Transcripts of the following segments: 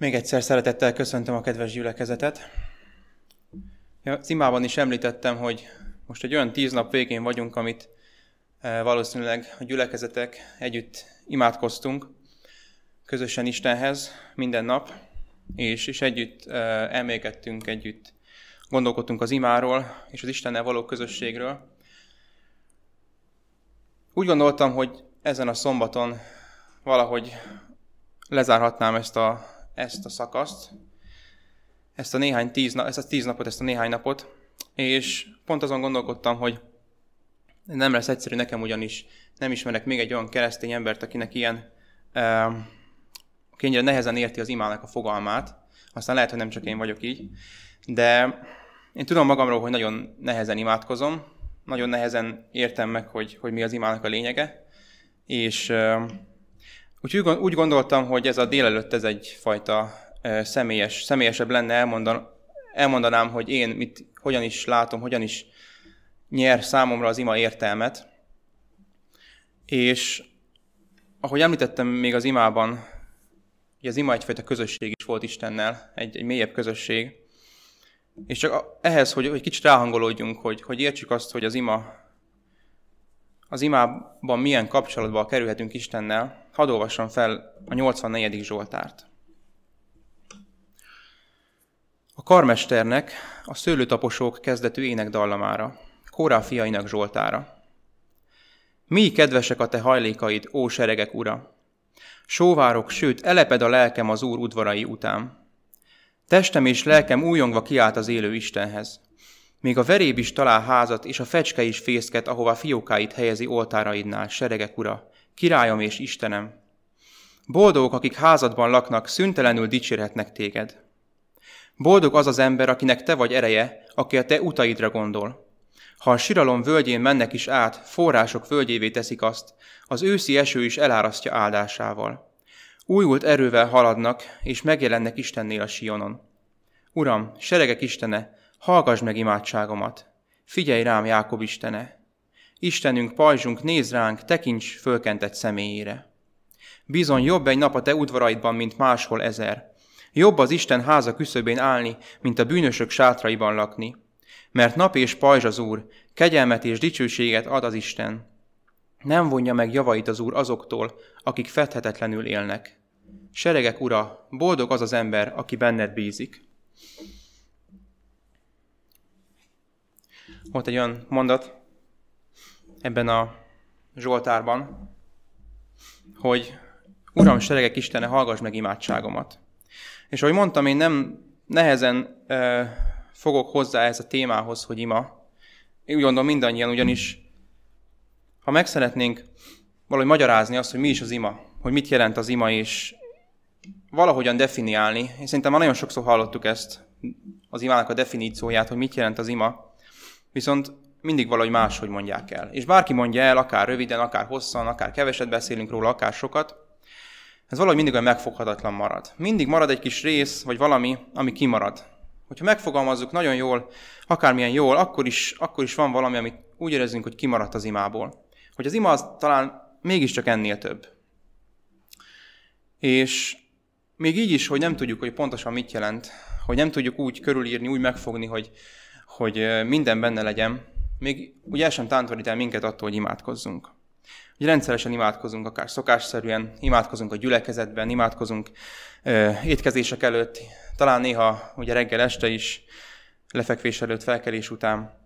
Még egyszer szeretettel köszöntöm a kedves gyülekezetet. Az imában is említettem, hogy most egy olyan tíz nap végén vagyunk, amit eh, valószínűleg a gyülekezetek együtt imádkoztunk közösen Istenhez minden nap, és, és együtt eh, elmékedtünk, együtt gondolkodtunk az imáról és az Istennel való közösségről. Úgy gondoltam, hogy ezen a szombaton valahogy lezárhatnám ezt a, ezt a szakaszt, ezt a néhány tíz, ezt a tíz napot, ezt a néhány napot, és pont azon gondolkodtam, hogy nem lesz egyszerű nekem ugyanis, nem ismerek még egy olyan keresztény embert, akinek ilyen, uh, aki nehezen érti az imának a fogalmát, aztán lehet, hogy nem csak én vagyok így, de én tudom magamról, hogy nagyon nehezen imádkozom, nagyon nehezen értem meg, hogy, hogy mi az imának a lényege, és uh, úgy, úgy gondoltam, hogy ez a délelőtt ez egyfajta személyes, személyesebb lenne, elmondan, elmondanám, hogy én mit, hogyan is látom, hogyan is nyer számomra az ima értelmet. És ahogy említettem még az imában, hogy az ima egyfajta közösség is volt Istennel, egy, egy mélyebb közösség. És csak ehhez, hogy, hogy kicsit ráhangolódjunk, hogy, hogy értsük azt, hogy az ima az imában milyen kapcsolatba kerülhetünk Istennel, hadd olvassam fel a 84. Zsoltárt. A karmesternek, a szőlőtaposók kezdetű énekdallamára, Kórá fiainak Zsoltára. Mi kedvesek a te hajlékaid, ó seregek ura! Sóvárok, sőt, eleped a lelkem az Úr udvarai után. Testem és lelkem újongva kiállt az élő Istenhez. Még a veréb is talál házat, és a fecske is fészket, ahová fiókáit helyezi oltáraidnál, seregek ura, királyom és Istenem. Boldogok, akik házadban laknak, szüntelenül dicsérhetnek téged. Boldog az az ember, akinek te vagy ereje, aki a te utaidra gondol. Ha a siralom völgyén mennek is át, források völgyévé teszik azt, az őszi eső is elárasztja áldásával. Újult erővel haladnak, és megjelennek Istennél a Sionon. Uram, seregek Istene, hallgass meg imádságomat. Figyelj rám, Jákob Istene. Istenünk, pajzsunk, néz ránk, tekints fölkentett személyére. Bizony jobb egy nap a te udvaraidban, mint máshol ezer. Jobb az Isten háza küszöbén állni, mint a bűnösök sátraiban lakni. Mert nap és pajzs az Úr, kegyelmet és dicsőséget ad az Isten. Nem vonja meg javait az Úr azoktól, akik fethetetlenül élnek. Seregek ura, boldog az az ember, aki benned bízik. Volt egy olyan mondat ebben a Zsoltárban, hogy Uram, seregek Istene, hallgass meg imádságomat. És ahogy mondtam, én nem nehezen e, fogok hozzá ez a témához, hogy ima. Én úgy gondolom mindannyian, ugyanis ha meg szeretnénk valahogy magyarázni azt, hogy mi is az ima, hogy mit jelent az ima, és valahogyan definiálni, és szerintem már nagyon sokszor hallottuk ezt, az imának a definícióját, hogy mit jelent az ima, viszont mindig valahogy máshogy mondják el. És bárki mondja el, akár röviden, akár hosszan, akár keveset beszélünk róla, akár sokat, ez valahogy mindig olyan megfoghatatlan marad. Mindig marad egy kis rész, vagy valami, ami kimarad. Hogyha megfogalmazzuk nagyon jól, akármilyen jól, akkor is, akkor is van valami, amit úgy érezzünk, hogy kimaradt az imából. Hogy az ima az talán mégiscsak ennél több. És még így is, hogy nem tudjuk, hogy pontosan mit jelent, hogy nem tudjuk úgy körülírni, úgy megfogni, hogy hogy minden benne legyen, még ugye el sem tántorít el minket attól, hogy imádkozzunk. Hogy rendszeresen imádkozunk, akár szokásszerűen, imádkozunk a gyülekezetben, imádkozunk ö, étkezések előtt, talán néha ugye reggel este is, lefekvés előtt, felkelés után.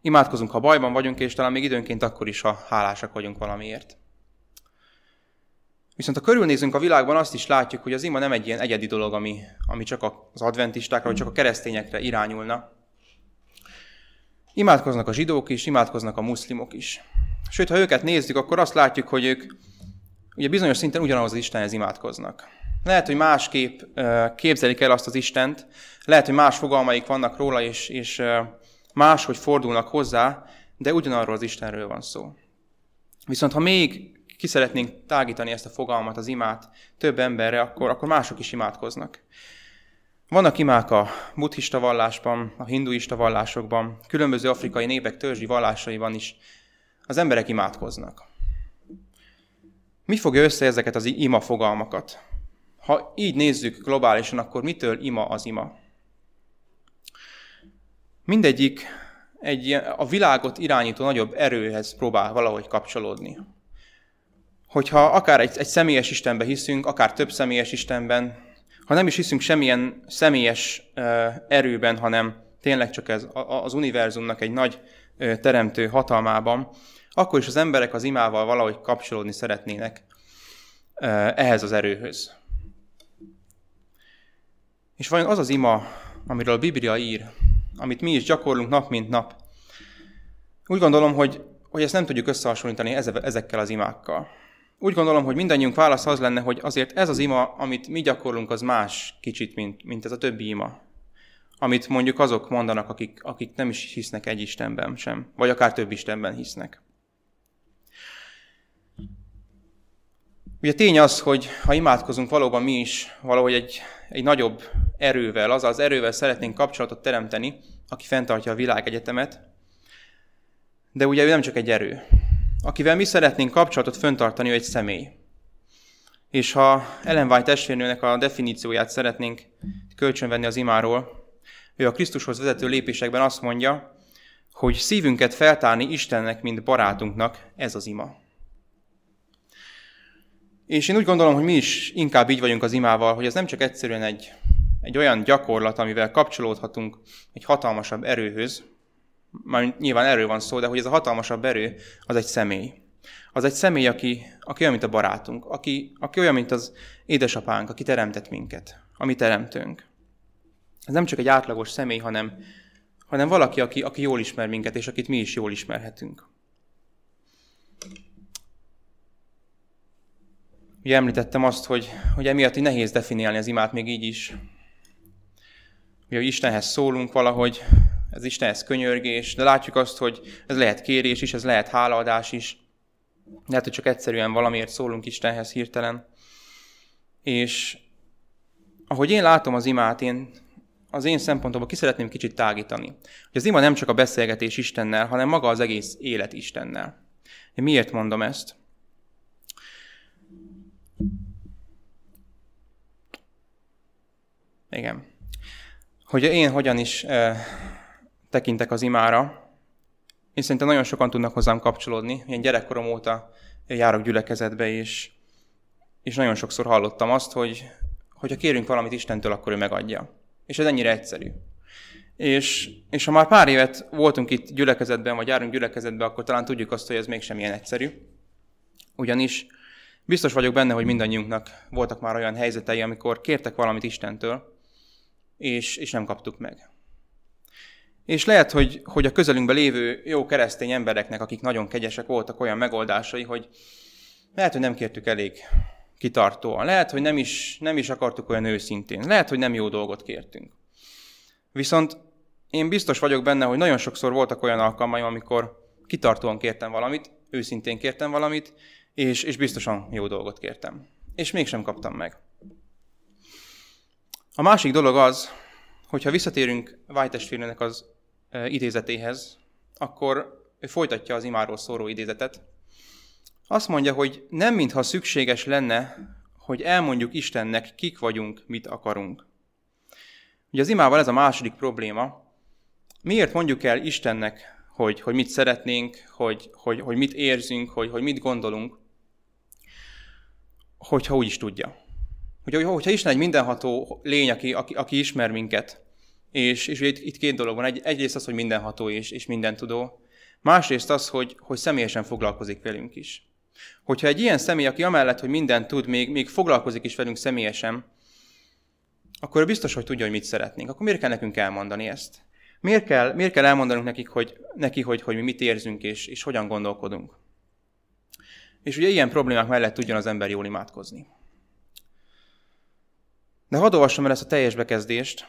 Imádkozunk, ha bajban vagyunk, és talán még időnként akkor is, ha hálásak vagyunk valamiért. Viszont ha körülnézünk a világban, azt is látjuk, hogy az ima nem egy ilyen egyedi dolog, ami, ami csak az adventistákra, vagy csak a keresztényekre irányulna, Imádkoznak a zsidók is, imádkoznak a muszlimok is. Sőt, ha őket nézzük, akkor azt látjuk, hogy ők ugye bizonyos szinten ugyanaz az Istenhez imádkoznak. Lehet, hogy másképp képzelik el azt az Istent, lehet, hogy más fogalmaik vannak róla, és, és máshogy fordulnak hozzá, de ugyanarról az Istenről van szó. Viszont ha még ki szeretnénk tágítani ezt a fogalmat, az imát több emberre, akkor, akkor mások is imádkoznak. Vannak imák a buddhista vallásban, a hinduista vallásokban, különböző afrikai népek törzsi vallásaiban is. Az emberek imádkoznak. Mi fogja össze ezeket az ima fogalmakat? Ha így nézzük globálisan, akkor mitől ima az ima? Mindegyik egy a világot irányító nagyobb erőhez próbál valahogy kapcsolódni. Hogyha akár egy, egy személyes Istenben hiszünk, akár több személyes Istenben, ha nem is hiszünk semmilyen személyes erőben, hanem tényleg csak ez az univerzumnak egy nagy teremtő hatalmában, akkor is az emberek az imával valahogy kapcsolódni szeretnének ehhez az erőhöz. És vajon az az ima, amiről a Biblia ír, amit mi is gyakorlunk nap mint nap, úgy gondolom, hogy, hogy ezt nem tudjuk összehasonlítani ezekkel az imákkal. Úgy gondolom, hogy mindannyiunk válasz az lenne, hogy azért ez az ima, amit mi gyakorlunk, az más kicsit, mint, mint ez a többi ima. Amit mondjuk azok mondanak, akik, akik nem is hisznek egy Istenben sem, vagy akár több Istenben hisznek. Ugye tény az, hogy ha imádkozunk, valóban mi is valahogy egy, egy nagyobb erővel, azaz az erővel szeretnénk kapcsolatot teremteni, aki fenntartja a világegyetemet, de ugye ő nem csak egy erő. Akivel mi szeretnénk kapcsolatot föntartani, ő egy személy. És ha Ellen White testvérnőnek a definícióját szeretnénk kölcsönvenni az imáról, ő a Krisztushoz vezető lépésekben azt mondja, hogy szívünket feltárni Istennek, mint barátunknak, ez az ima. És én úgy gondolom, hogy mi is inkább így vagyunk az imával, hogy ez nem csak egyszerűen egy, egy olyan gyakorlat, amivel kapcsolódhatunk egy hatalmasabb erőhöz, már nyilván erő van szó, de hogy ez a hatalmasabb erő, az egy személy. Az egy személy, aki, aki olyan, mint a barátunk, aki, aki olyan, mint az édesapánk, aki teremtett minket, ami teremtőnk. Ez nem csak egy átlagos személy, hanem, hanem valaki, aki, aki jól ismer minket, és akit mi is jól ismerhetünk. Ugye említettem azt, hogy, hogy emiatt nehéz definiálni az imát még így is. Ugye, hogy Istenhez szólunk valahogy, ez Istenhez könyörgés, de látjuk azt, hogy ez lehet kérés is, ez lehet hálaadás is. Lehet, hogy csak egyszerűen valamiért szólunk Istenhez hirtelen. És ahogy én látom az imát, én az én szempontomból ki szeretném kicsit tágítani. Hogy az ima nem csak a beszélgetés Istennel, hanem maga az egész élet Istennel. Én miért mondom ezt? Igen. Hogy én hogyan is eh, tekintek az imára, én szerintem nagyon sokan tudnak hozzám kapcsolódni. Én gyerekkorom óta járok gyülekezetbe, és, és nagyon sokszor hallottam azt, hogy, hogy ha kérünk valamit Istentől, akkor ő megadja. És ez ennyire egyszerű. És, és ha már pár évet voltunk itt gyülekezetben, vagy járunk gyülekezetbe, akkor talán tudjuk azt, hogy ez mégsem ilyen egyszerű. Ugyanis biztos vagyok benne, hogy mindannyiunknak voltak már olyan helyzetei, amikor kértek valamit Istentől, és, és nem kaptuk meg. És lehet, hogy, hogy a közelünkben lévő jó keresztény embereknek, akik nagyon kegyesek voltak, olyan megoldásai, hogy lehet, hogy nem kértük elég kitartóan. Lehet, hogy nem is, nem is akartuk olyan őszintén. Lehet, hogy nem jó dolgot kértünk. Viszont én biztos vagyok benne, hogy nagyon sokszor voltak olyan alkalmaim, amikor kitartóan kértem valamit, őszintén kértem valamit, és, és biztosan jó dolgot kértem. És mégsem kaptam meg. A másik dolog az, hogyha visszatérünk Vájtestvérnek az idézetéhez, akkor ő folytatja az imáról szóró idézetet. Azt mondja, hogy nem mintha szükséges lenne, hogy elmondjuk Istennek, kik vagyunk, mit akarunk. Ugye az imával ez a második probléma. Miért mondjuk el Istennek, hogy, hogy mit szeretnénk, hogy, hogy, hogy mit érzünk, hogy, hogy mit gondolunk, hogyha úgy is tudja. Hogyha, hogyha Isten egy mindenható lény, aki, aki, aki ismer minket, és, és itt, itt két dolog van. Egy, egyrészt az, hogy mindenható és, és mindentudó. Másrészt az, hogy, hogy személyesen foglalkozik velünk is. Hogyha egy ilyen személy, aki amellett, hogy mindent tud, még, még foglalkozik is velünk személyesen, akkor biztos, hogy tudja, hogy mit szeretnénk. Akkor miért kell nekünk elmondani ezt? Miért kell, miért kell elmondanunk nekik, hogy, neki, hogy, hogy mi mit érzünk és, és hogyan gondolkodunk? És ugye ilyen problémák mellett tudjon az ember jól imádkozni. De hadd olvassam el ezt a teljes bekezdést,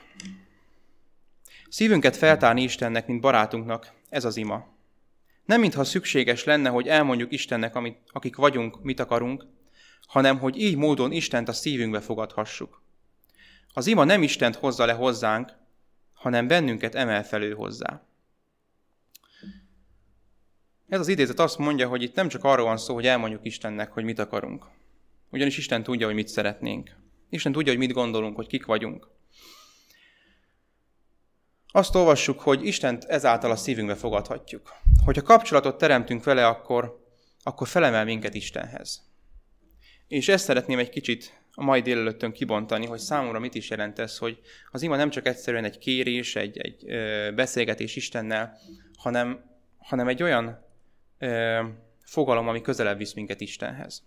Szívünket feltárni Istennek, mint barátunknak, ez az ima. Nem mintha szükséges lenne, hogy elmondjuk Istennek, amit, akik vagyunk, mit akarunk, hanem hogy így módon Istent a szívünkbe fogadhassuk. Az ima nem Istent hozza le hozzánk, hanem bennünket emel felő hozzá. Ez az idézet azt mondja, hogy itt nem csak arról van szó, hogy elmondjuk Istennek, hogy mit akarunk. Ugyanis Isten tudja, hogy mit szeretnénk. Isten tudja, hogy mit gondolunk, hogy kik vagyunk. Azt olvassuk, hogy Istent ezáltal a szívünkbe fogadhatjuk. Hogyha kapcsolatot teremtünk vele, akkor, akkor felemel minket Istenhez. És ezt szeretném egy kicsit a mai délelőttön kibontani, hogy számomra mit is jelent ez, hogy az ima nem csak egyszerűen egy kérés, egy, egy ö, beszélgetés Istennel, hanem, hanem egy olyan ö, fogalom, ami közelebb visz minket Istenhez.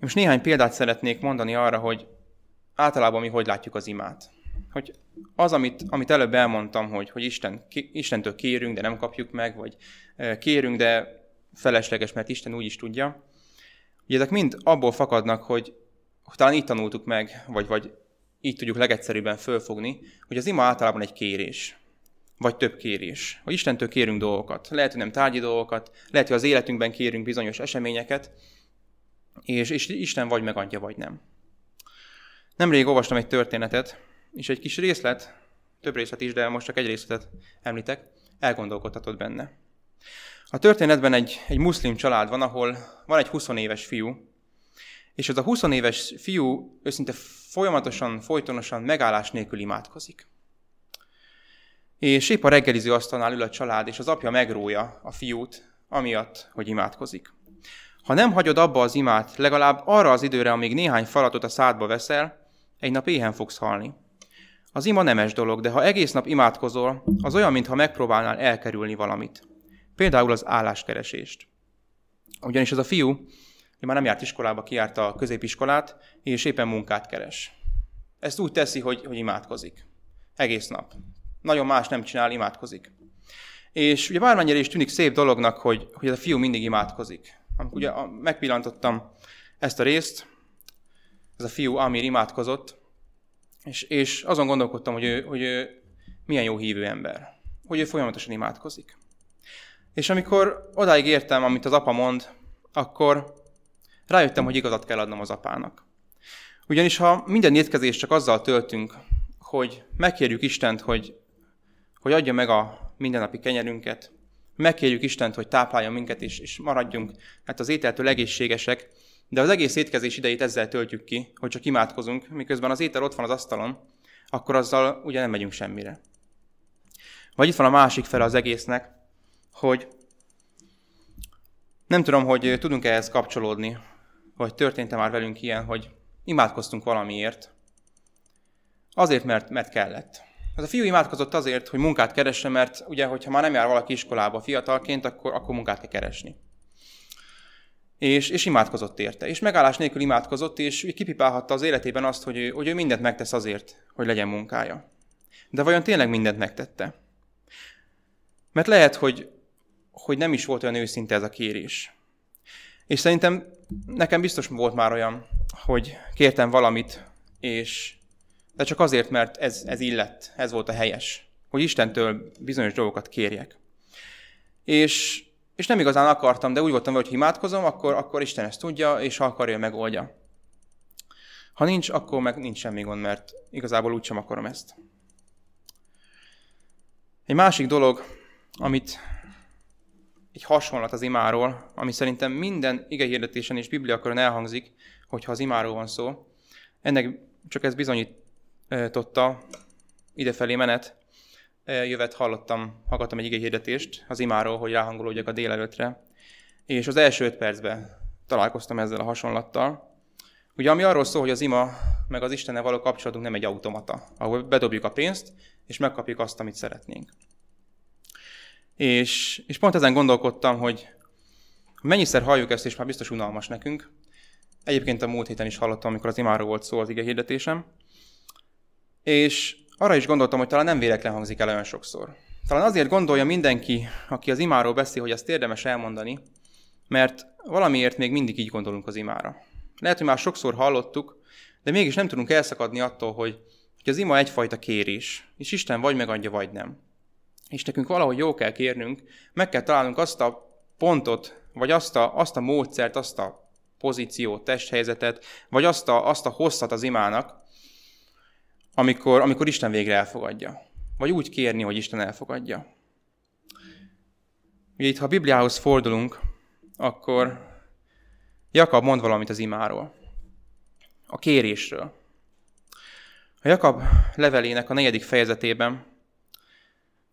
Most néhány példát szeretnék mondani arra, hogy általában mi hogy látjuk az imát. Hogy az, amit, amit előbb elmondtam, hogy, hogy Isten, Istentől kérünk, de nem kapjuk meg, vagy kérünk, de felesleges, mert Isten úgy is tudja. Ugye ezek mind abból fakadnak, hogy, hogy talán így tanultuk meg, vagy, vagy így tudjuk legegyszerűbben fölfogni, hogy az ima általában egy kérés, vagy több kérés. Hogy Istentől kérünk dolgokat. Lehet, hogy nem tárgyi dolgokat, lehet, hogy az életünkben kérünk bizonyos eseményeket, és Isten vagy megadja, vagy nem. Nemrég olvastam egy történetet, és egy kis részlet, több részlet is, de most csak egy részletet említek, elgondolkodhatott benne. A történetben egy, egy muszlim család van, ahol van egy 20 éves fiú, és az a 20 éves fiú őszinte folyamatosan, folytonosan megállás nélkül imádkozik. És épp a reggeliző asztalnál ül a család, és az apja megrója a fiút, amiatt, hogy imádkozik. Ha nem hagyod abba az imát, legalább arra az időre, amíg néhány falatot a szádba veszel, egy nap éhen fogsz halni. Az ima nemes dolog, de ha egész nap imádkozol, az olyan, mintha megpróbálnál elkerülni valamit. Például az álláskeresést. Ugyanis ez a fiú, ő már nem járt iskolába, kiárt a középiskolát, és éppen munkát keres. Ezt úgy teszi, hogy, hogy imádkozik. Egész nap. Nagyon más nem csinál, imádkozik. És ugye bármennyire is tűnik szép dolognak, hogy, hogy ez a fiú mindig imádkozik. Amikor ugye megpillantottam ezt a részt, ez a fiú Amir imádkozott, és, és azon gondolkodtam, hogy ő, hogy ő milyen jó hívő ember, hogy ő folyamatosan imádkozik. És amikor odáig értem, amit az apa mond, akkor rájöttem, hogy igazat kell adnom az apának. Ugyanis ha minden étkezést csak azzal töltünk, hogy megkérjük Istent, hogy, hogy adja meg a mindennapi kenyerünket, megkérjük Istent, hogy táplálja minket, és, és maradjunk hát az ételtől egészségesek, de az egész étkezés idejét ezzel töltjük ki, hogy csak imádkozunk, miközben az étel ott van az asztalon, akkor azzal ugye nem megyünk semmire. Vagy itt van a másik fele az egésznek, hogy nem tudom, hogy tudunk -e ehhez kapcsolódni, vagy történt-e már velünk ilyen, hogy imádkoztunk valamiért, azért, mert, mert kellett. Ez a fiú imádkozott azért, hogy munkát keresse, mert ugye, hogyha már nem jár valaki iskolába fiatalként, akkor, akkor munkát kell keresni. És, és imádkozott érte. És megállás nélkül imádkozott, és kipipálhatta az életében azt, hogy ő, hogy ő mindent megtesz azért, hogy legyen munkája. De vajon tényleg mindent megtette? Mert lehet, hogy, hogy nem is volt olyan őszinte ez a kérés. És szerintem nekem biztos volt már olyan, hogy kértem valamit, és de csak azért, mert ez, ez illett, ez volt a helyes, hogy Istentől bizonyos dolgokat kérjek. És, és nem igazán akartam, de úgy voltam, hogy imádkozom, akkor, akkor Isten ezt tudja, és ha akarja, megoldja. Ha nincs, akkor meg nincs semmi gond, mert igazából úgysem akarom ezt. Egy másik dolog, amit egy hasonlat az imáról, ami szerintem minden igehirdetésen és bibliakaron elhangzik, hogyha az imáról van szó. Ennek csak ez bizonyít, totta idefelé menet, jövet hallottam, hallgattam egy igényhirdetést az imáról, hogy ráhangolódjak a délelőtre, és az első öt percben találkoztam ezzel a hasonlattal. Ugye ami arról szól, hogy az ima meg az Istennel való kapcsolatunk nem egy automata, ahol bedobjuk a pénzt, és megkapjuk azt, amit szeretnénk. És, és pont ezen gondolkodtam, hogy mennyiszer halljuk ezt, és már biztos unalmas nekünk. Egyébként a múlt héten is hallottam, amikor az imáról volt szó az ige hirdetésem. És arra is gondoltam, hogy talán nem véletlen hangzik el olyan sokszor. Talán azért gondolja mindenki, aki az imáról beszél, hogy ezt érdemes elmondani, mert valamiért még mindig így gondolunk az imára. Lehet, hogy már sokszor hallottuk, de mégis nem tudunk elszakadni attól, hogy, hogy az ima egyfajta kérés, és Isten vagy megadja, vagy nem. És nekünk valahogy jó kell kérnünk, meg kell találnunk azt a pontot, vagy azt a, azt a módszert, azt a pozíciót, testhelyzetet, vagy azt a, azt a hosszat az imának, amikor, amikor Isten végre elfogadja. Vagy úgy kérni, hogy Isten elfogadja. Ugye itt, ha a Bibliához fordulunk, akkor Jakab mond valamit az imáról. a kérésről. A Jakab levelének a negyedik fejezetében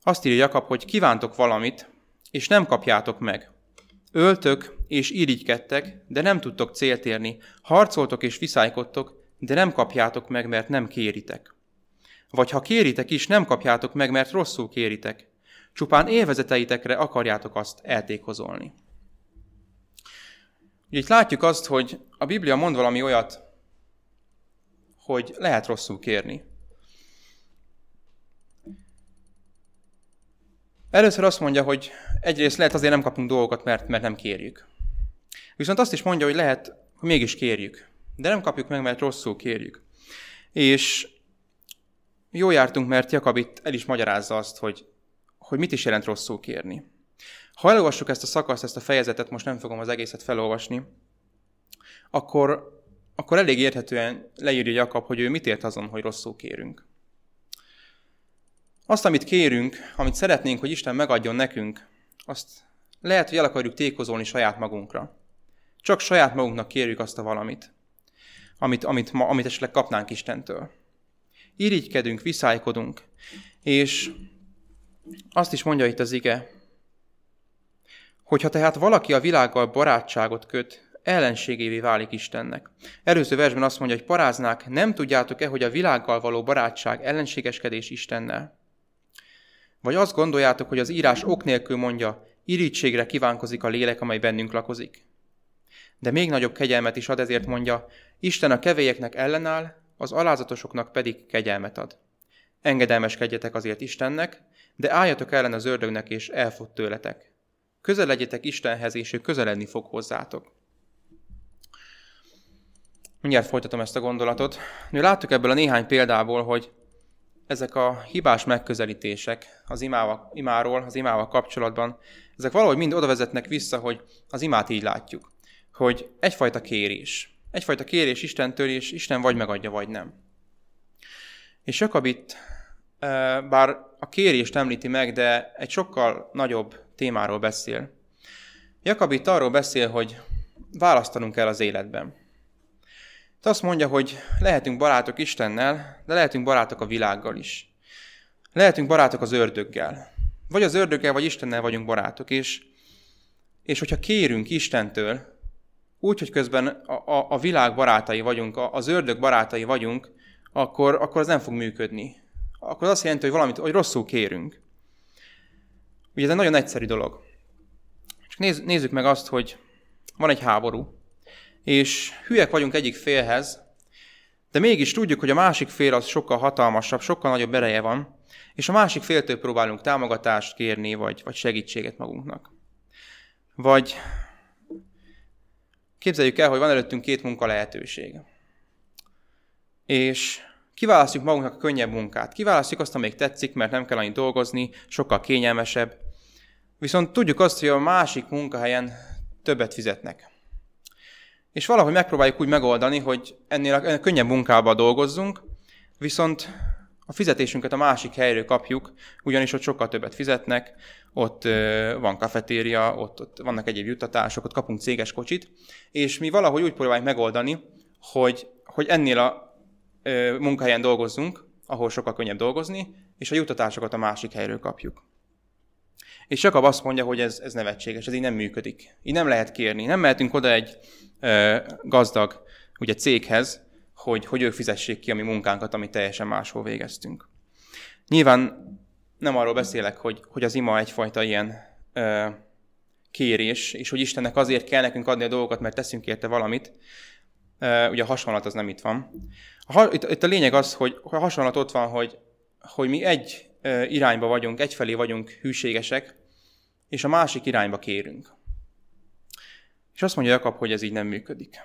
azt írja Jakab, hogy kívántok valamit, és nem kapjátok meg. Öltök és irigykedtek, de nem tudtok célt érni. Harcoltok és viszálykodtok, de nem kapjátok meg, mert nem kéritek. Vagy ha kéritek is, nem kapjátok meg, mert rosszul kéritek. Csupán élvezeteitekre akarjátok azt eltékozolni. Ugye itt látjuk azt, hogy a Biblia mond valami olyat, hogy lehet rosszul kérni. Először azt mondja, hogy egyrészt lehet azért nem kapunk dolgokat, mert, mert nem kérjük. Viszont azt is mondja, hogy lehet, hogy mégis kérjük. De nem kapjuk meg, mert rosszul kérjük. És jó jártunk, mert Jakab itt el is magyarázza azt, hogy, hogy mit is jelent rosszul kérni. Ha elolvassuk ezt a szakaszt, ezt a fejezetet, most nem fogom az egészet felolvasni, akkor, akkor elég érthetően leírja Jakab, hogy ő mit ért azon, hogy rosszul kérünk. Azt, amit kérünk, amit szeretnénk, hogy Isten megadjon nekünk, azt lehet, hogy el akarjuk tékozolni saját magunkra. Csak saját magunknak kérjük azt a valamit, amit, amit, ma, amit esetleg kapnánk Istentől. Irigykedünk, viszálykodunk, és azt is mondja itt az ige, hogyha tehát valaki a világgal barátságot köt, ellenségévé válik Istennek. Előző versben azt mondja, hogy paráznák, nem tudjátok-e, hogy a világgal való barátság ellenségeskedés Istennel? Vagy azt gondoljátok, hogy az írás ok nélkül mondja, irítségre kívánkozik a lélek, amely bennünk lakozik? De még nagyobb kegyelmet is ad, ezért mondja, Isten a kevélyeknek ellenáll, az alázatosoknak pedig kegyelmet ad. Engedelmeskedjetek azért Istennek, de álljatok ellen az ördögnek, és elfut tőletek. Közeledjetek Istenhez, és ő közeledni fog hozzátok. Mindjárt folytatom ezt a gondolatot. Mi láttuk ebből a néhány példából, hogy ezek a hibás megközelítések az imával, imáról, az imával kapcsolatban, ezek valahogy mind oda vezetnek vissza, hogy az imát így látjuk. Hogy egyfajta kérés. Egyfajta kérés Istentől, és Isten vagy megadja, vagy nem. És Jakab itt, e, bár a kérést említi meg, de egy sokkal nagyobb témáról beszél. Jakab itt arról beszél, hogy választanunk kell az életben. De azt mondja, hogy lehetünk barátok Istennel, de lehetünk barátok a világgal is. Lehetünk barátok az ördöggel. Vagy az ördöggel, vagy Istennel vagyunk barátok. És, és hogyha kérünk Istentől, úgy, hogy közben a, a, a világ barátai vagyunk, az ördög barátai vagyunk, akkor, akkor az nem fog működni. Akkor az azt jelenti, hogy valamit, hogy rosszul kérünk. Ugye ez egy nagyon egyszerű dolog. Csak néz, nézzük meg azt, hogy van egy háború, és hülyek vagyunk egyik félhez, de mégis tudjuk, hogy a másik fél az sokkal hatalmasabb, sokkal nagyobb ereje van, és a másik féltől próbálunk támogatást kérni, vagy, vagy segítséget magunknak. Vagy képzeljük el, hogy van előttünk két munka lehetőség. És kiválasztjuk magunknak a könnyebb munkát. Kiválasztjuk azt, amelyik tetszik, mert nem kell annyit dolgozni, sokkal kényelmesebb. Viszont tudjuk azt, hogy a másik munkahelyen többet fizetnek. És valahogy megpróbáljuk úgy megoldani, hogy ennél a könnyebb munkába dolgozzunk, viszont a fizetésünket a másik helyről kapjuk, ugyanis ott sokkal többet fizetnek, ott van kafetéria, ott, ott vannak egyéb juttatások, ott kapunk céges kocsit, és mi valahogy úgy próbáljuk megoldani, hogy, hogy ennél a munkahelyen dolgozzunk, ahol sokkal könnyebb dolgozni, és a juttatásokat a másik helyről kapjuk. És Jakab azt mondja, hogy ez, ez nevetséges, ez így nem működik. Így nem lehet kérni. Nem mehetünk oda egy ö, gazdag ugye, céghez, hogy, hogy ők fizessék ki a mi munkánkat, amit teljesen máshol végeztünk. Nyilván nem arról beszélek, hogy, hogy az ima egyfajta ilyen ö, kérés, és hogy Istennek azért kell nekünk adni a dolgokat, mert teszünk érte valamit. Ö, ugye a hasonlat az nem itt van. A, itt, itt a lényeg az, hogy a hasonlat ott van, hogy, hogy mi egy irányba vagyunk, egyfelé vagyunk hűségesek, és a másik irányba kérünk. És azt mondja Jakab, hogy ez így nem működik.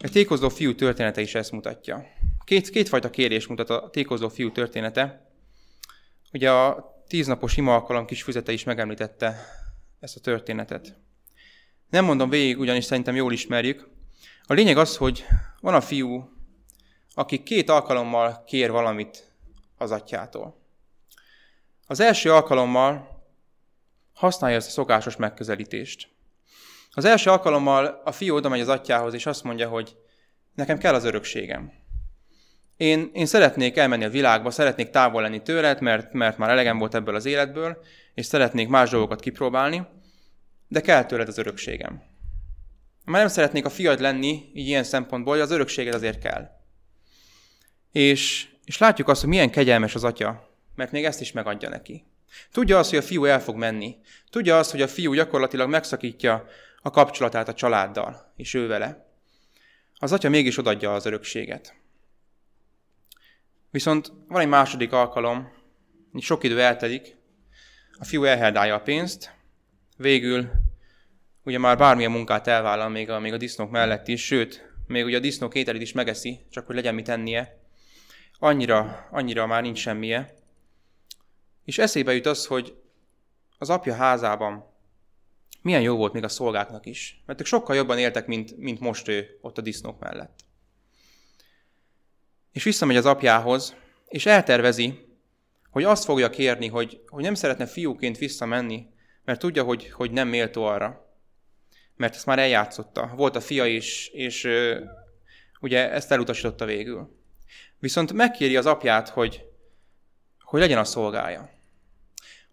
A tékozló fiú története is ezt mutatja. Két, kétfajta kérés mutat a tékozló fiú története. Ugye a tíznapos ima alkalom kis füzete is megemlítette ezt a történetet. Nem mondom végig, ugyanis szerintem jól ismerjük. A lényeg az, hogy van a fiú, aki két alkalommal kér valamit az atyától. Az első alkalommal használja ezt a szokásos megközelítést. Az első alkalommal a fiú oda megy az atyához, és azt mondja, hogy nekem kell az örökségem. Én, én szeretnék elmenni a világba, szeretnék távol lenni tőled, mert, mert már elegem volt ebből az életből, és szeretnék más dolgokat kipróbálni, de kell tőled az örökségem. Már nem szeretnék a fiad lenni, így ilyen szempontból, hogy az örökséged azért kell. És, és látjuk azt, hogy milyen kegyelmes az atya, mert még ezt is megadja neki. Tudja azt, hogy a fiú el fog menni. Tudja azt, hogy a fiú gyakorlatilag megszakítja a kapcsolatát a családdal, és ő vele. Az atya mégis odadja az örökséget. Viszont van egy második alkalom, sok idő eltelik, a fiú elherdálja a pénzt, végül ugye már bármilyen munkát elvállal még a, még a disznók mellett is, sőt, még ugye a disznók ételét is megeszi, csak hogy legyen mit ennie. Annyira, annyira már nincs semmije. És eszébe jut az, hogy az apja házában milyen jó volt még a szolgáknak is. Mert ők sokkal jobban éltek, mint, mint most ő ott a disznók mellett. És visszamegy az apjához, és eltervezi, hogy azt fogja kérni, hogy, hogy nem szeretne fiúként visszamenni, mert tudja, hogy, hogy nem méltó arra. Mert ezt már eljátszotta. Volt a fia is, és ö, ugye ezt elutasította végül. Viszont megkéri az apját, hogy, hogy legyen a szolgája.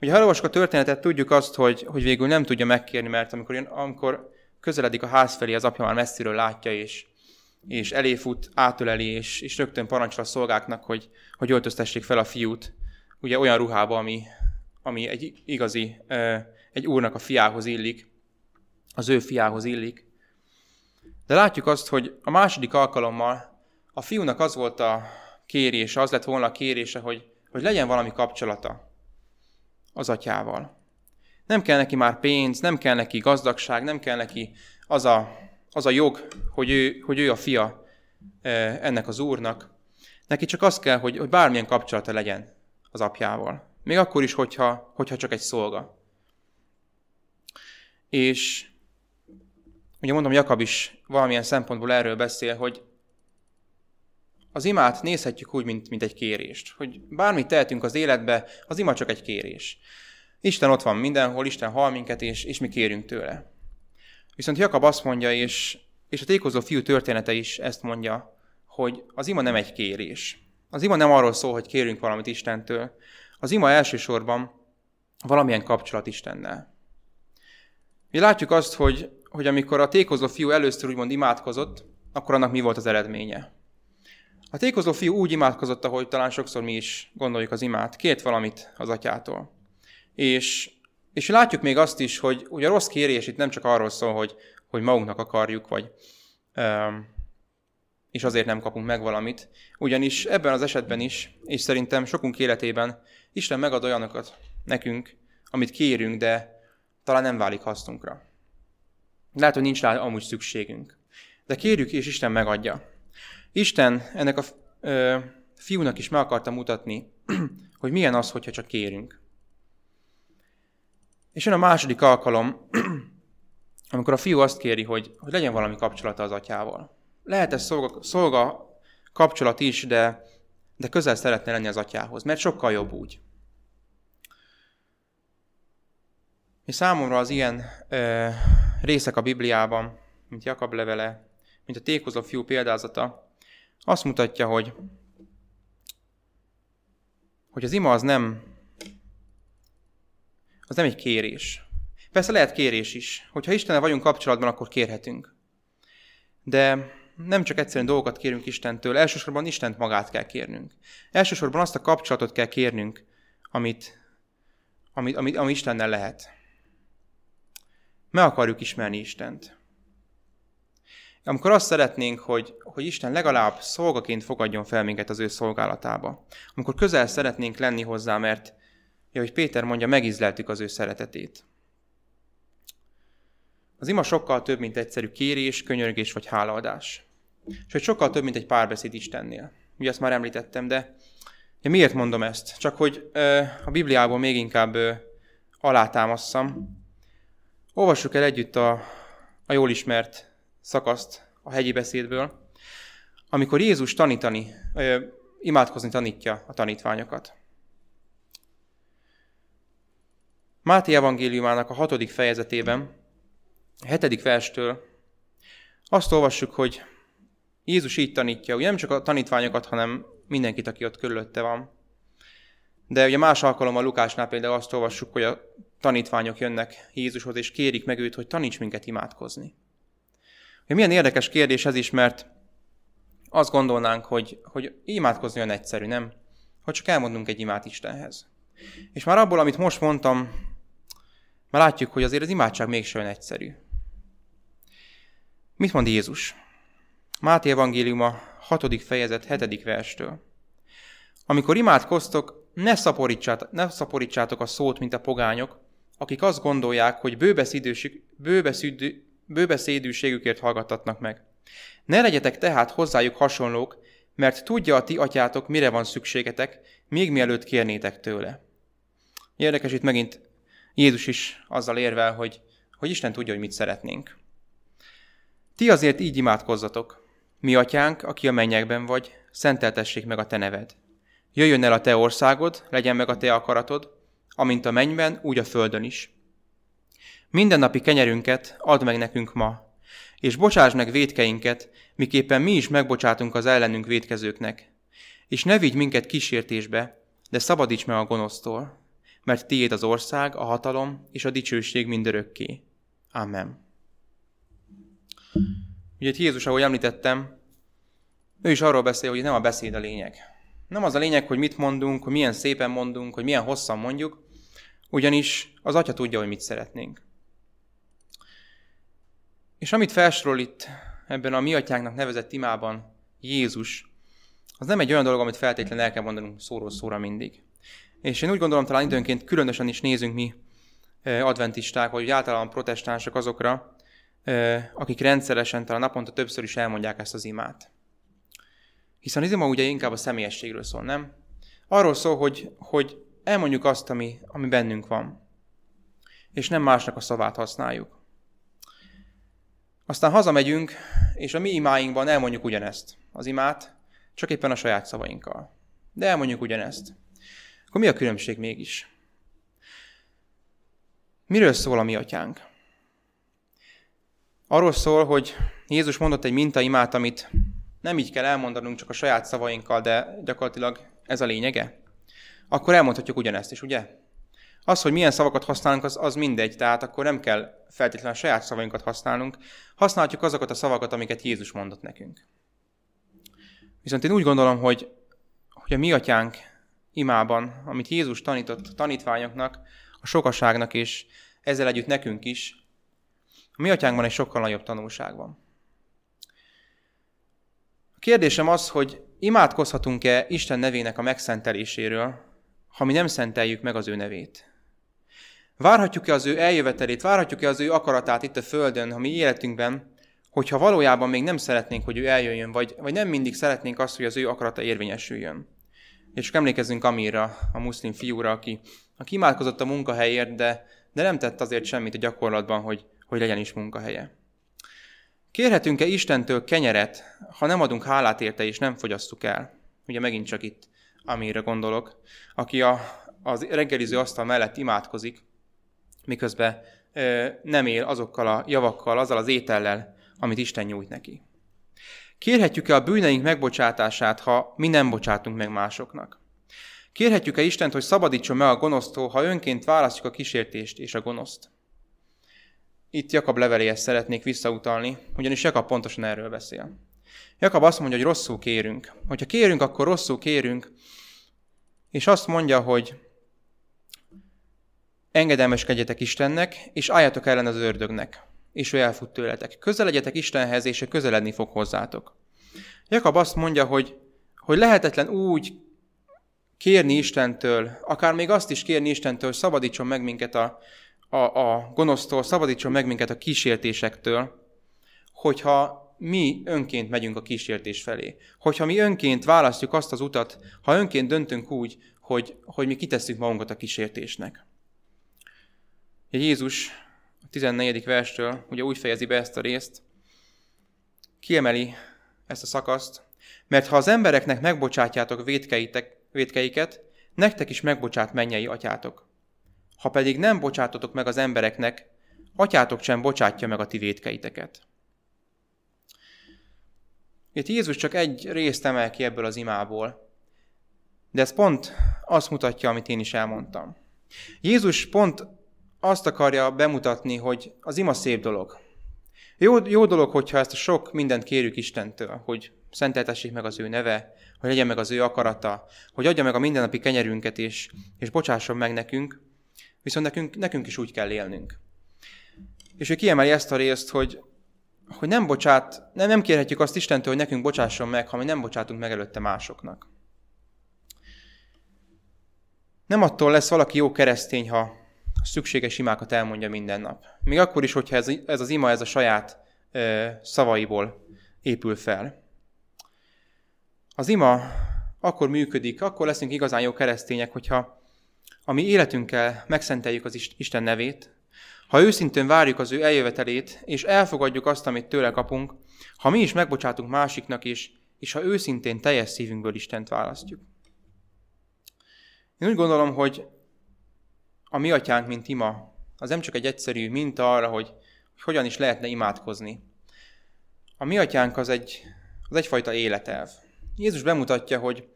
Ugye ha a történetet, tudjuk azt, hogy, hogy végül nem tudja megkérni, mert amikor, amikor közeledik a ház felé, az apja már messziről látja, és, és eléfut, átöleli, és, és rögtön parancsol a szolgáknak, hogy, hogy öltöztessék fel a fiút, ugye olyan ruhába, ami, ami egy igazi, egy úrnak a fiához illik, az ő fiához illik. De látjuk azt, hogy a második alkalommal a fiúnak az volt a kérése, az lett volna a kérése, hogy, hogy legyen valami kapcsolata az atyával. Nem kell neki már pénz, nem kell neki gazdagság, nem kell neki az a, az a jog, hogy ő, hogy ő a fia ennek az úrnak. Neki csak az kell, hogy, hogy bármilyen kapcsolata legyen az apjával. Még akkor is, hogyha, hogyha csak egy szolga. És ugye mondom, Jakab is valamilyen szempontból erről beszél, hogy az imát nézhetjük úgy, mint, mint egy kérést. Hogy bármit tehetünk az életbe, az ima csak egy kérés. Isten ott van mindenhol, Isten hal minket, és, és mi kérünk tőle. Viszont Jakab azt mondja, és, és a tékozó fiú története is ezt mondja, hogy az ima nem egy kérés. Az ima nem arról szól, hogy kérünk valamit Istentől. Az ima elsősorban valamilyen kapcsolat Istennel. Mi látjuk azt, hogy, hogy amikor a tékozó fiú először úgymond imádkozott, akkor annak mi volt az eredménye. A tékozó fiú úgy imádkozott, ahogy talán sokszor mi is gondoljuk az imát, kért valamit az atyától. És, és látjuk még azt is, hogy ugye a rossz kérés itt nem csak arról szól, hogy, hogy magunknak akarjuk, vagy um, és azért nem kapunk meg valamit. Ugyanis ebben az esetben is, és szerintem sokunk életében Isten megad olyanokat nekünk, amit kérünk, de talán nem válik hasznunkra. Lehet, hogy nincs rá amúgy szükségünk. De kérjük, és Isten megadja. Isten ennek a ö, fiúnak is meg akarta mutatni, hogy milyen az, hogyha csak kérünk. És jön a második alkalom, amikor a fiú azt kéri, hogy, hogy legyen valami kapcsolata az atyával. Lehet ez szolga, szolga kapcsolat is, de, de közel szeretne lenni az atyához, mert sokkal jobb úgy. És számomra az ilyen ö, részek a Bibliában, mint Jakab levele, mint a tékozó fiú példázata, azt mutatja, hogy, hogy az ima az nem, az nem egy kérés. Persze lehet kérés is. Hogyha Istennel vagyunk kapcsolatban, akkor kérhetünk. De nem csak egyszerűen dolgokat kérünk Istentől, elsősorban Istent magát kell kérnünk. Elsősorban azt a kapcsolatot kell kérnünk, amit, amit, amit, ami Istennel lehet. Meg akarjuk ismerni Istent. Amikor azt szeretnénk, hogy, hogy Isten legalább szolgaként fogadjon fel minket az ő szolgálatába. Amikor közel szeretnénk lenni hozzá, mert, hogy Péter mondja, megizleltük az ő szeretetét. Az ima sokkal több, mint egyszerű kérés, könyörgés vagy hálaadás. És hogy sokkal több, mint egy párbeszéd Istennél. Ugye ezt már említettem, de ja, miért mondom ezt? Csak hogy ö, a Bibliából még inkább ö, alátámasszam. Olvassuk el együtt a, a jól ismert szakaszt a hegyi beszédből, amikor Jézus tanítani, ö, imádkozni tanítja a tanítványokat. Máté evangéliumának a hatodik fejezetében, a hetedik verstől azt olvassuk, hogy Jézus így tanítja, ugye nem csak a tanítványokat, hanem mindenkit, aki ott körülötte van. De ugye más alkalommal Lukásnál például azt olvassuk, hogy a tanítványok jönnek Jézushoz, és kérik meg őt, hogy taníts minket imádkozni. Ugye milyen érdekes kérdés ez is, mert azt gondolnánk, hogy, hogy imádkozni olyan egyszerű, nem? Hogy csak elmondunk egy imát Istenhez. És már abból, amit most mondtam, már látjuk, hogy azért az imádság mégsem olyan egyszerű. Mit mond Jézus? Máté evangéliuma 6. fejezet 7. verstől. Amikor imádkoztok, ne szaporítsátok, ne szaporítsátok a szót, mint a pogányok, akik azt gondolják, hogy bőbeszédűségükért hallgattatnak meg. Ne legyetek tehát hozzájuk hasonlók, mert tudja a ti atyátok, mire van szükségetek, még mielőtt kérnétek tőle. Érdekes itt megint Jézus is azzal érvel, hogy, hogy Isten tudja, hogy mit szeretnénk. Ti azért így imádkozzatok. Mi atyánk, aki a mennyekben vagy, szenteltessék meg a te neved. Jöjjön el a te országod, legyen meg a te akaratod, amint a mennyben, úgy a földön is. Minden napi kenyerünket add meg nekünk ma, és bocsáss meg védkeinket, miképpen mi is megbocsátunk az ellenünk védkezőknek. És ne vigy minket kísértésbe, de szabadíts meg a gonosztól, mert tiéd az ország, a hatalom és a dicsőség mindörökké. Amen. Ugye itt Jézus, ahogy említettem, ő is arról beszél, hogy nem a beszéd a lényeg. Nem az a lényeg, hogy mit mondunk, hogy milyen szépen mondunk, hogy milyen hosszan mondjuk, ugyanis az Atya tudja, hogy mit szeretnénk. És amit felsorol itt ebben a mi atyánknak nevezett imában Jézus, az nem egy olyan dolog, amit feltétlenül el kell mondanunk szóról szóra mindig. És én úgy gondolom, talán időnként különösen is nézünk mi adventisták, vagy általában protestánsok azokra, akik rendszeresen, talán naponta többször is elmondják ezt az imát. Hiszen az ima ugye inkább a személyességről szól, nem? Arról szól, hogy, hogy elmondjuk azt, ami, ami bennünk van, és nem másnak a szavát használjuk. Aztán hazamegyünk, és a mi imáinkban elmondjuk ugyanezt. Az imát, csak éppen a saját szavainkkal. De elmondjuk ugyanezt. Akkor mi a különbség mégis? Miről szól a mi atyánk? Arról szól, hogy Jézus mondott egy mintaimát, amit nem így kell elmondanunk csak a saját szavainkkal, de gyakorlatilag ez a lényege. Akkor elmondhatjuk ugyanezt is, ugye? Az, hogy milyen szavakat használunk, az, az mindegy, tehát akkor nem kell feltétlenül a saját szavainkat használnunk, használhatjuk azokat a szavakat, amiket Jézus mondott nekünk. Viszont én úgy gondolom, hogy, hogy a mi atyánk imában, amit Jézus tanított tanítványoknak, a sokaságnak és ezzel együtt nekünk is, a mi atyánkban egy sokkal nagyobb tanulság van. A kérdésem az, hogy imádkozhatunk-e Isten nevének a megszenteléséről, ha mi nem szenteljük meg az ő nevét? Várhatjuk-e az ő eljövetelét, várhatjuk-e az ő akaratát itt a Földön, ha mi életünkben, hogyha valójában még nem szeretnénk, hogy ő eljöjjön, vagy, vagy nem mindig szeretnénk azt, hogy az ő akarata érvényesüljön. És csak emlékezzünk Amirra, a muszlim fiúra, aki, aki imádkozott a munkahelyért, de, de nem tett azért semmit a gyakorlatban, hogy, hogy legyen is munkahelye. Kérhetünk-e Istentől kenyeret, ha nem adunk hálát érte és nem fogyasztuk el? Ugye megint csak itt Amire gondolok, aki a, az reggeliző asztal mellett imádkozik, miközben nem él azokkal a javakkal, azzal az étellel, amit Isten nyújt neki. Kérhetjük-e a bűneink megbocsátását, ha mi nem bocsátunk meg másoknak? Kérhetjük-e Istent, hogy szabadítson meg a gonosztól, ha önként választjuk a kísértést és a gonoszt? Itt Jakab leveléhez szeretnék visszautalni, ugyanis Jakab pontosan erről beszél. Jakab azt mondja, hogy rosszul kérünk. Hogyha kérünk, akkor rosszul kérünk, és azt mondja, hogy engedelmeskedjetek Istennek, és álljatok ellen az ördögnek, és ő elfut tőletek. Közeledjetek Istenhez, és ő közeledni fog hozzátok. Jakab azt mondja, hogy, hogy lehetetlen úgy kérni Istentől, akár még azt is kérni Istentől, hogy szabadítson meg minket a, a, a gonosztól, szabadítson meg minket a kísértésektől, hogyha mi önként megyünk a kísértés felé. Hogyha mi önként választjuk azt az utat, ha önként döntünk úgy, hogy, hogy mi kitesszük magunkat a kísértésnek. Jézus a 14. verstől ugye úgy fejezi be ezt a részt, kiemeli ezt a szakaszt, mert ha az embereknek megbocsátjátok védkeiket, nektek is megbocsát mennyei atyátok. Ha pedig nem bocsátotok meg az embereknek, atyátok sem bocsátja meg a ti védkeiteket. Itt Jézus csak egy részt emel ki ebből az imából. De ez pont azt mutatja, amit én is elmondtam. Jézus pont azt akarja bemutatni, hogy az ima szép dolog. Jó, jó dolog, hogyha ezt a sok mindent kérjük Istentől, hogy szenteltessék meg az ő neve, hogy legyen meg az ő akarata, hogy adja meg a mindennapi kenyerünket, és, és bocsásson meg nekünk, viszont nekünk, nekünk is úgy kell élnünk. És ő kiemeli ezt a részt, hogy, hogy nem, bocsát, nem, nem kérhetjük azt Istentől, hogy nekünk bocsásson meg, ha mi nem bocsátunk meg előtte másoknak. Nem attól lesz valaki jó keresztény, ha szükséges imákat elmondja minden nap. Még akkor is, hogyha ez, ez az ima ez a saját ö, szavaiból épül fel. Az ima akkor működik, akkor leszünk igazán jó keresztények, hogyha a mi életünkkel megszenteljük az Isten nevét, ha őszintén várjuk az ő eljövetelét, és elfogadjuk azt, amit tőle kapunk, ha mi is megbocsátunk másiknak is, és ha őszintén teljes szívünkből Istent választjuk. Én úgy gondolom, hogy a mi atyánk, mint ima, az nem csak egy egyszerű minta arra, hogy, hogy hogyan is lehetne imádkozni. A mi atyánk az, egy, az egyfajta életelv. Jézus bemutatja, hogy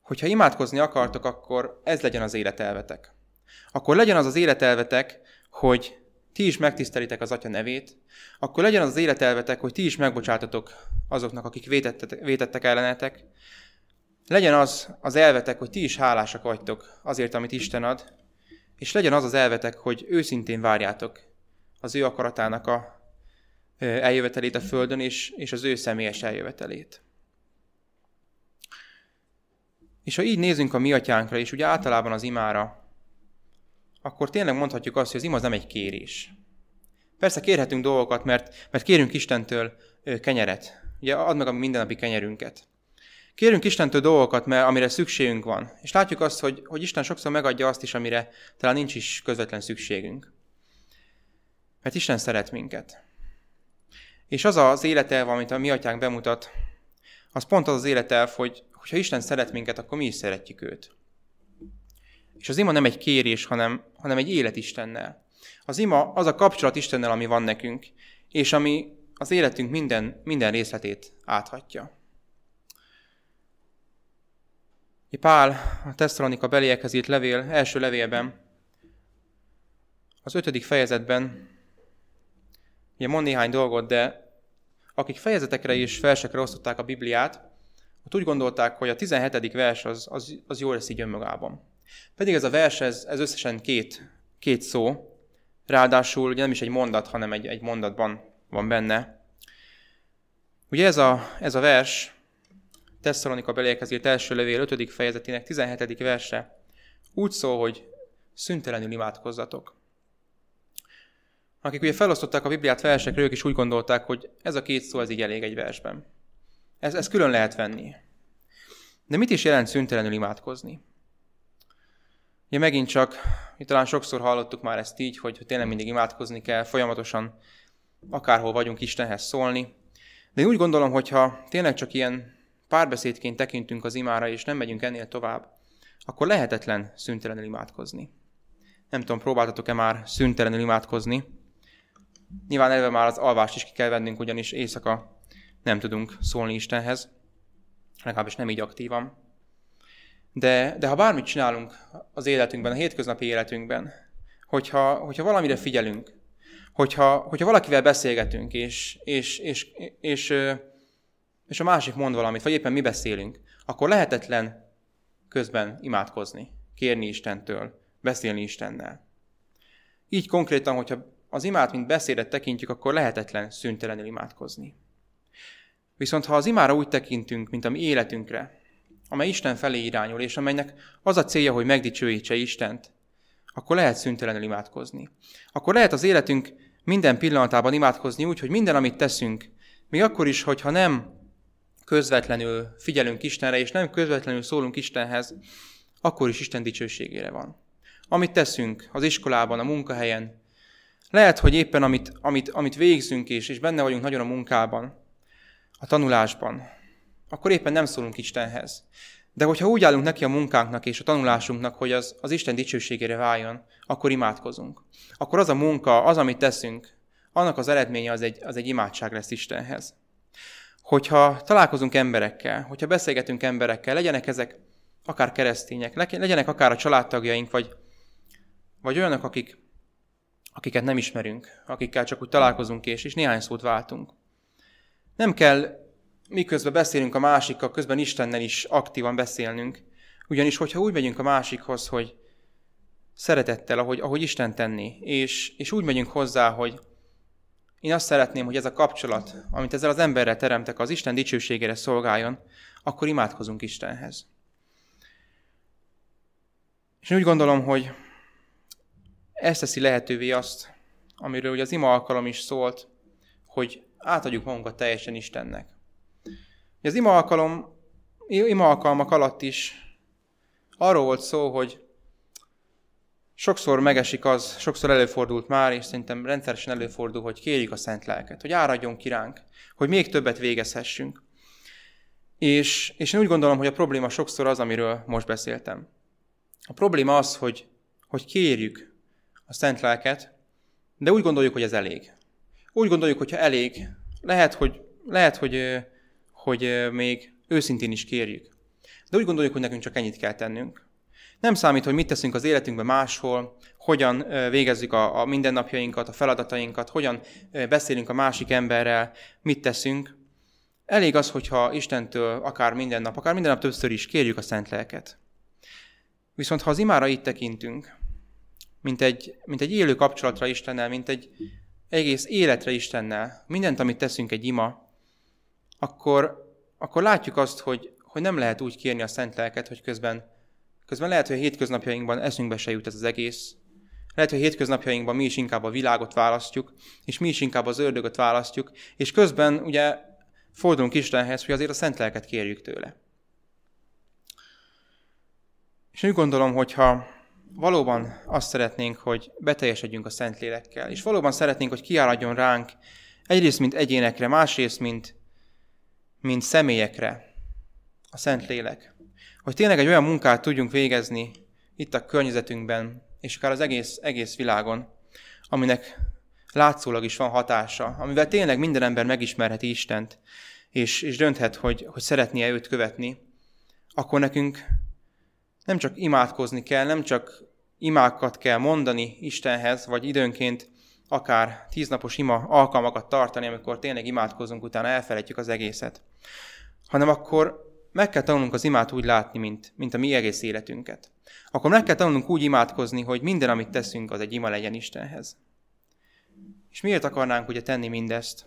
hogyha imádkozni akartok, akkor ez legyen az életelvetek. Akkor legyen az az életelvetek, hogy ti is megtisztelitek az Atya nevét, akkor legyen az az életelvetek, hogy ti is megbocsátatok azoknak, akik vétettek, vétettek ellenetek, legyen az az elvetek, hogy ti is hálásak vagytok azért, amit Isten ad, és legyen az az elvetek, hogy őszintén várjátok az ő akaratának a eljövetelét a Földön, és, és az ő személyes eljövetelét. És ha így nézünk a mi atyánkra, és ugye általában az imára, akkor tényleg mondhatjuk azt, hogy az ima az nem egy kérés. Persze kérhetünk dolgokat, mert, mert kérünk Istentől kenyeret. Ugye ad meg a mindennapi kenyerünket. Kérünk Istentől dolgokat, mert amire szükségünk van. És látjuk azt, hogy, hogy Isten sokszor megadja azt is, amire talán nincs is közvetlen szükségünk. Mert Isten szeret minket. És az az életelv, amit a mi atyánk bemutat, az pont az az életelv, hogy ha Isten szeret minket, akkor mi is szeretjük őt. És az ima nem egy kérés, hanem, hanem egy élet Istennel. Az ima az a kapcsolat Istennel, ami van nekünk, és ami az életünk minden, minden részletét áthatja. Pál a Tesszalonika beliekhez írt levél, első levélben, az ötödik fejezetben, ugye mond néhány dolgot, de akik fejezetekre és versekre osztották a Bibliát, ott úgy gondolták, hogy a 17. vers az, az, az jól lesz így önmagában. Pedig ez a vers, ez, ez összesen két, két szó, ráadásul ugye nem is egy mondat, hanem egy, egy mondatban van benne. Ugye ez a, ez a vers, Tesszalonika beléhez írt első levél 5. fejezetének 17. verse úgy szól, hogy szüntelenül imádkozzatok. Akik ugye felosztották a Bibliát versekre, ők is úgy gondolták, hogy ez a két szó ez így elég egy versben. Ez, ez külön lehet venni. De mit is jelent szüntelenül imádkozni? Ugye megint csak, mi talán sokszor hallottuk már ezt így, hogy tényleg mindig imádkozni kell, folyamatosan akárhol vagyunk Istenhez szólni. De én úgy gondolom, hogy ha tényleg csak ilyen párbeszédként tekintünk az imára, és nem megyünk ennél tovább, akkor lehetetlen szüntelenül imádkozni. Nem tudom, próbáltatok-e már szüntelenül imádkozni? Nyilván elve már az alvást is ki kell vennünk, ugyanis éjszaka nem tudunk szólni Istenhez, legalábbis nem így aktívan. De, de ha bármit csinálunk az életünkben, a hétköznapi életünkben, hogyha, hogyha valamire figyelünk, hogyha, hogyha valakivel beszélgetünk, és, és, és, és, és a másik mond valamit, vagy éppen mi beszélünk, akkor lehetetlen közben imádkozni, kérni Istentől, beszélni Istennel. Így konkrétan, hogyha az imát, mint beszédet tekintjük, akkor lehetetlen szüntelenül imádkozni. Viszont ha az imára úgy tekintünk, mint a mi életünkre, amely Isten felé irányul, és amelynek az a célja, hogy megdicsőítse Istent, akkor lehet szüntelenül imádkozni. Akkor lehet az életünk minden pillanatában imádkozni úgy, hogy minden, amit teszünk, még akkor is, hogyha nem közvetlenül figyelünk Istenre, és nem közvetlenül szólunk Istenhez, akkor is Isten dicsőségére van. Amit teszünk az iskolában, a munkahelyen, lehet, hogy éppen amit, amit, amit végzünk, és, és benne vagyunk nagyon a munkában, a tanulásban, akkor éppen nem szólunk Istenhez. De hogyha úgy állunk neki a munkánknak és a tanulásunknak, hogy az, az Isten dicsőségére váljon, akkor imádkozunk. Akkor az a munka, az, amit teszünk, annak az eredménye az egy, az egy imádság lesz Istenhez. Hogyha találkozunk emberekkel, hogyha beszélgetünk emberekkel, legyenek ezek akár keresztények, legyenek akár a családtagjaink, vagy, vagy olyanok, akik, akiket nem ismerünk, akikkel csak úgy találkozunk és, és néhány szót váltunk. Nem kell miközben beszélünk a másikkal, közben Istennel is aktívan beszélnünk, ugyanis hogyha úgy megyünk a másikhoz, hogy szeretettel, ahogy, ahogy Isten tenni, és, és úgy megyünk hozzá, hogy én azt szeretném, hogy ez a kapcsolat, amit ezzel az emberrel teremtek, az Isten dicsőségére szolgáljon, akkor imádkozunk Istenhez. És én úgy gondolom, hogy ezt teszi lehetővé azt, amiről ugye az ima alkalom is szólt, hogy átadjuk magunkat teljesen Istennek. Az ima, alkalom, ima alkalmak alatt is arról volt szó, hogy sokszor megesik az, sokszor előfordult már, és szerintem rendszeresen előfordul, hogy kérjük a Szent Lelket, hogy áradjon ki ránk, hogy még többet végezhessünk. És, és én úgy gondolom, hogy a probléma sokszor az, amiről most beszéltem. A probléma az, hogy, hogy kérjük a Szent Lelket, de úgy gondoljuk, hogy ez elég. Úgy gondoljuk, hogy ha elég, lehet, hogy, lehet, hogy, hogy még őszintén is kérjük. De úgy gondoljuk, hogy nekünk csak ennyit kell tennünk. Nem számít, hogy mit teszünk az életünkben máshol, hogyan végezzük a, a mindennapjainkat, a feladatainkat, hogyan beszélünk a másik emberrel, mit teszünk. Elég az, hogyha Istentől akár minden nap, akár minden nap többször is kérjük a Szent Lelket. Viszont ha az imára itt tekintünk, mint egy, mint egy élő kapcsolatra Istennel, mint egy egész életre Istennel, mindent, amit teszünk egy ima, akkor, akkor látjuk azt, hogy, hogy nem lehet úgy kérni a Szent Lelket, hogy közben, közben lehet, hogy a hétköznapjainkban eszünkbe se jut ez az egész. Lehet, hogy a hétköznapjainkban mi is inkább a világot választjuk, és mi is inkább az ördögöt választjuk, és közben ugye fordulunk Istenhez, hogy azért a Szent Lelket kérjük tőle. És úgy gondolom, hogyha valóban azt szeretnénk, hogy beteljesedjünk a Szentlélekkel, és valóban szeretnénk, hogy kiáradjon ránk, egyrészt, mint egyénekre, másrészt, mint, mint személyekre a Szentlélek. Hogy tényleg egy olyan munkát tudjunk végezni itt a környezetünkben, és akár az egész, egész világon, aminek látszólag is van hatása, amivel tényleg minden ember megismerheti Istent, és, és dönthet, hogy, hogy szeretnie őt követni, akkor nekünk nem csak imádkozni kell, nem csak imákat kell mondani Istenhez, vagy időnként akár tíznapos ima alkalmakat tartani, amikor tényleg imádkozunk, utána elfelejtjük az egészet, hanem akkor meg kell tanulnunk az imát úgy látni, mint, mint a mi egész életünket. Akkor meg kell tanulnunk úgy imádkozni, hogy minden, amit teszünk, az egy ima legyen Istenhez. És miért akarnánk ugye tenni mindezt?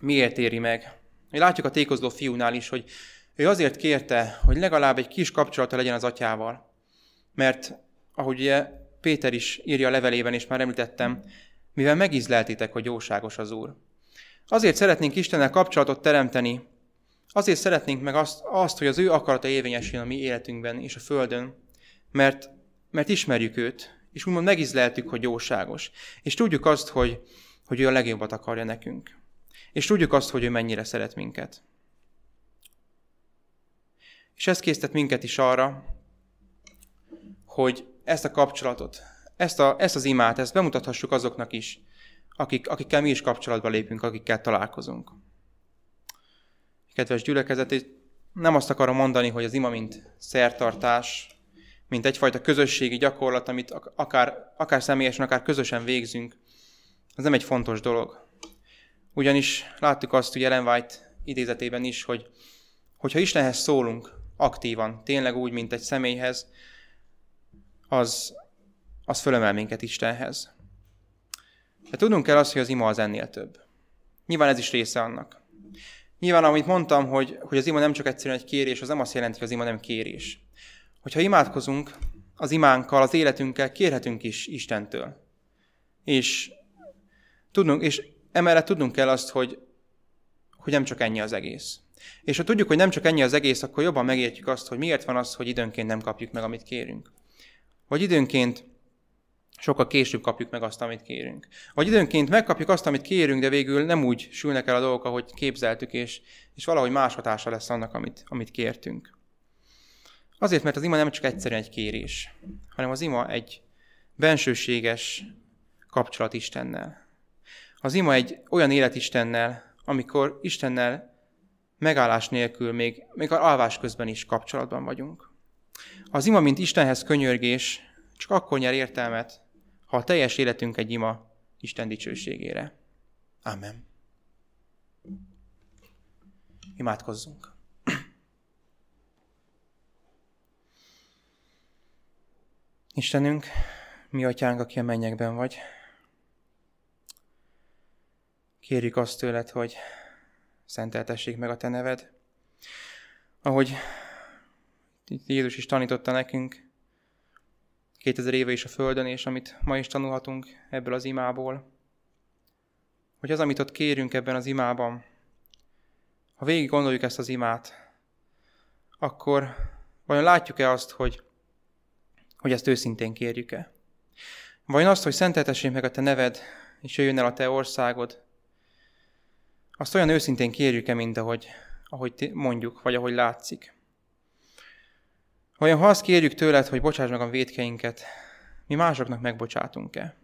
Miért éri meg? Mi látjuk a tékozló fiúnál is, hogy ő azért kérte, hogy legalább egy kis kapcsolata legyen az atyával. Mert, ahogy ugye Péter is írja a levelében, és már említettem, mivel megízleltitek, hogy jóságos az Úr. Azért szeretnénk Istennel kapcsolatot teremteni, azért szeretnénk meg azt, azt hogy az ő akarata érvényesüljön a mi életünkben és a Földön, mert, mert ismerjük őt, és úgymond megízleltük, hogy jóságos. És tudjuk azt, hogy, hogy ő a legjobbat akarja nekünk. És tudjuk azt, hogy ő mennyire szeret minket. És ez késztet minket is arra, hogy ezt a kapcsolatot, ezt, a, ezt az imát, ezt bemutathassuk azoknak is, akik, akikkel mi is kapcsolatba lépünk, akikkel találkozunk. Kedves gyülekezet, nem azt akarom mondani, hogy az ima mint szertartás, mint egyfajta közösségi gyakorlat, amit akár, akár személyesen, akár közösen végzünk, az nem egy fontos dolog. Ugyanis láttuk azt ugye Ellen White idézetében is, hogy hogyha Istenhez szólunk, aktívan, tényleg úgy, mint egy személyhez, az, az fölemel minket Istenhez. De tudnunk kell azt, hogy az ima az ennél több. Nyilván ez is része annak. Nyilván, amit mondtam, hogy, hogy az ima nem csak egyszerűen egy kérés, az nem azt jelenti, hogy az ima nem kérés. Hogyha imádkozunk az imánkkal, az életünkkel, kérhetünk is Istentől. És, tudnunk, és emellett tudnunk kell azt, hogy, hogy nem csak ennyi az egész. És ha tudjuk, hogy nem csak ennyi az egész, akkor jobban megértjük azt, hogy miért van az, hogy időnként nem kapjuk meg, amit kérünk. Vagy időnként sokkal később kapjuk meg azt, amit kérünk. Vagy időnként megkapjuk azt, amit kérünk, de végül nem úgy sülnek el a dolgok, ahogy képzeltük, és, és valahogy más hatása lesz annak, amit, amit kértünk. Azért, mert az ima nem csak egyszerűen egy kérés, hanem az ima egy bensőséges kapcsolat Istennel. Az ima egy olyan élet Istennel, amikor Istennel megállás nélkül, még, még alvás közben is kapcsolatban vagyunk. Az ima, mint Istenhez könyörgés, csak akkor nyer értelmet, ha a teljes életünk egy ima Isten dicsőségére. Amen. Imádkozzunk. Istenünk, mi atyánk, aki a mennyekben vagy, kérjük azt tőled, hogy szenteltessék meg a te neved. Ahogy Jézus is tanította nekünk 2000 éve is a Földön, és amit ma is tanulhatunk ebből az imából, hogy az, amit ott kérünk ebben az imában, ha végig gondoljuk ezt az imát, akkor vajon látjuk-e azt, hogy, hogy ezt őszintén kérjük-e? Vajon azt, hogy szenteltessék meg a te neved, és jöjjön el a te országod, azt olyan őszintén kérjük-e, mint ahogy, ahogy mondjuk, vagy ahogy látszik. Vajon ha azt kérjük tőled, hogy bocsáss meg a védkeinket, mi másoknak megbocsátunk-e?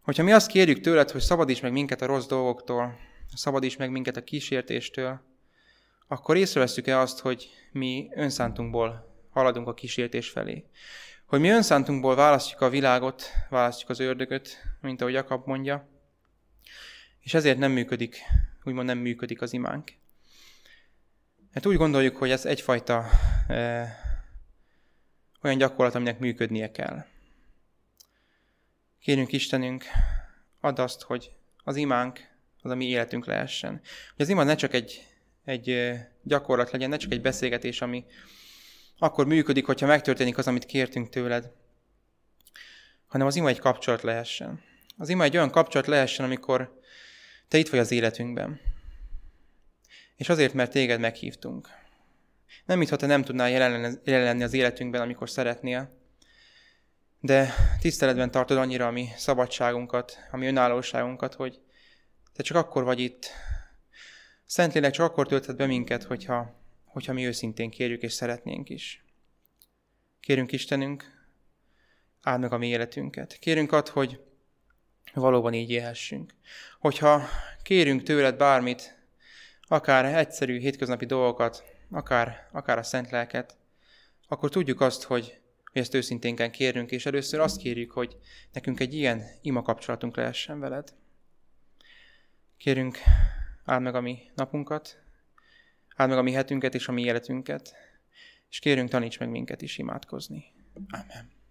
Hogyha mi azt kérjük tőled, hogy szabadíts meg minket a rossz dolgoktól, szabadíts meg minket a kísértéstől, akkor észreveszünk-e azt, hogy mi önszántunkból haladunk a kísértés felé? Hogy mi önszántunkból választjuk a világot, választjuk az ördögöt, mint ahogy Jakab mondja, és ezért nem működik, úgymond nem működik az imánk. Hát úgy gondoljuk, hogy ez egyfajta olyan gyakorlat, aminek működnie kell. Kérünk Istenünk, add azt, hogy az imánk az a mi életünk lehessen. Hogy az ima ne csak egy, egy gyakorlat legyen, ne csak egy beszélgetés, ami akkor működik, hogyha megtörténik az, amit kértünk tőled, hanem az ima egy kapcsolat lehessen. Az ima egy olyan kapcsolat lehessen, amikor te itt vagy az életünkben. És azért, mert téged meghívtunk. Nem mintha te nem tudnál jelen lenni az életünkben, amikor szeretnél, de tiszteletben tartod annyira a mi szabadságunkat, a mi önállóságunkat, hogy te csak akkor vagy itt. Szentlélek csak akkor tölthet be minket, hogyha, hogyha mi őszintén kérjük és szeretnénk is. Kérünk Istenünk, áld meg a mi életünket. Kérünk ad, hogy valóban így élhessünk. Hogyha kérünk tőled bármit, akár egyszerű hétköznapi dolgokat, akár, akár a szent lelket, akkor tudjuk azt, hogy, hogy ezt őszintén kell kérnünk, és először azt kérjük, hogy nekünk egy ilyen ima kapcsolatunk lehessen veled. Kérünk, áld meg a mi napunkat, áld meg a mi hetünket és a mi életünket, és kérünk, taníts meg minket is imádkozni. Amen.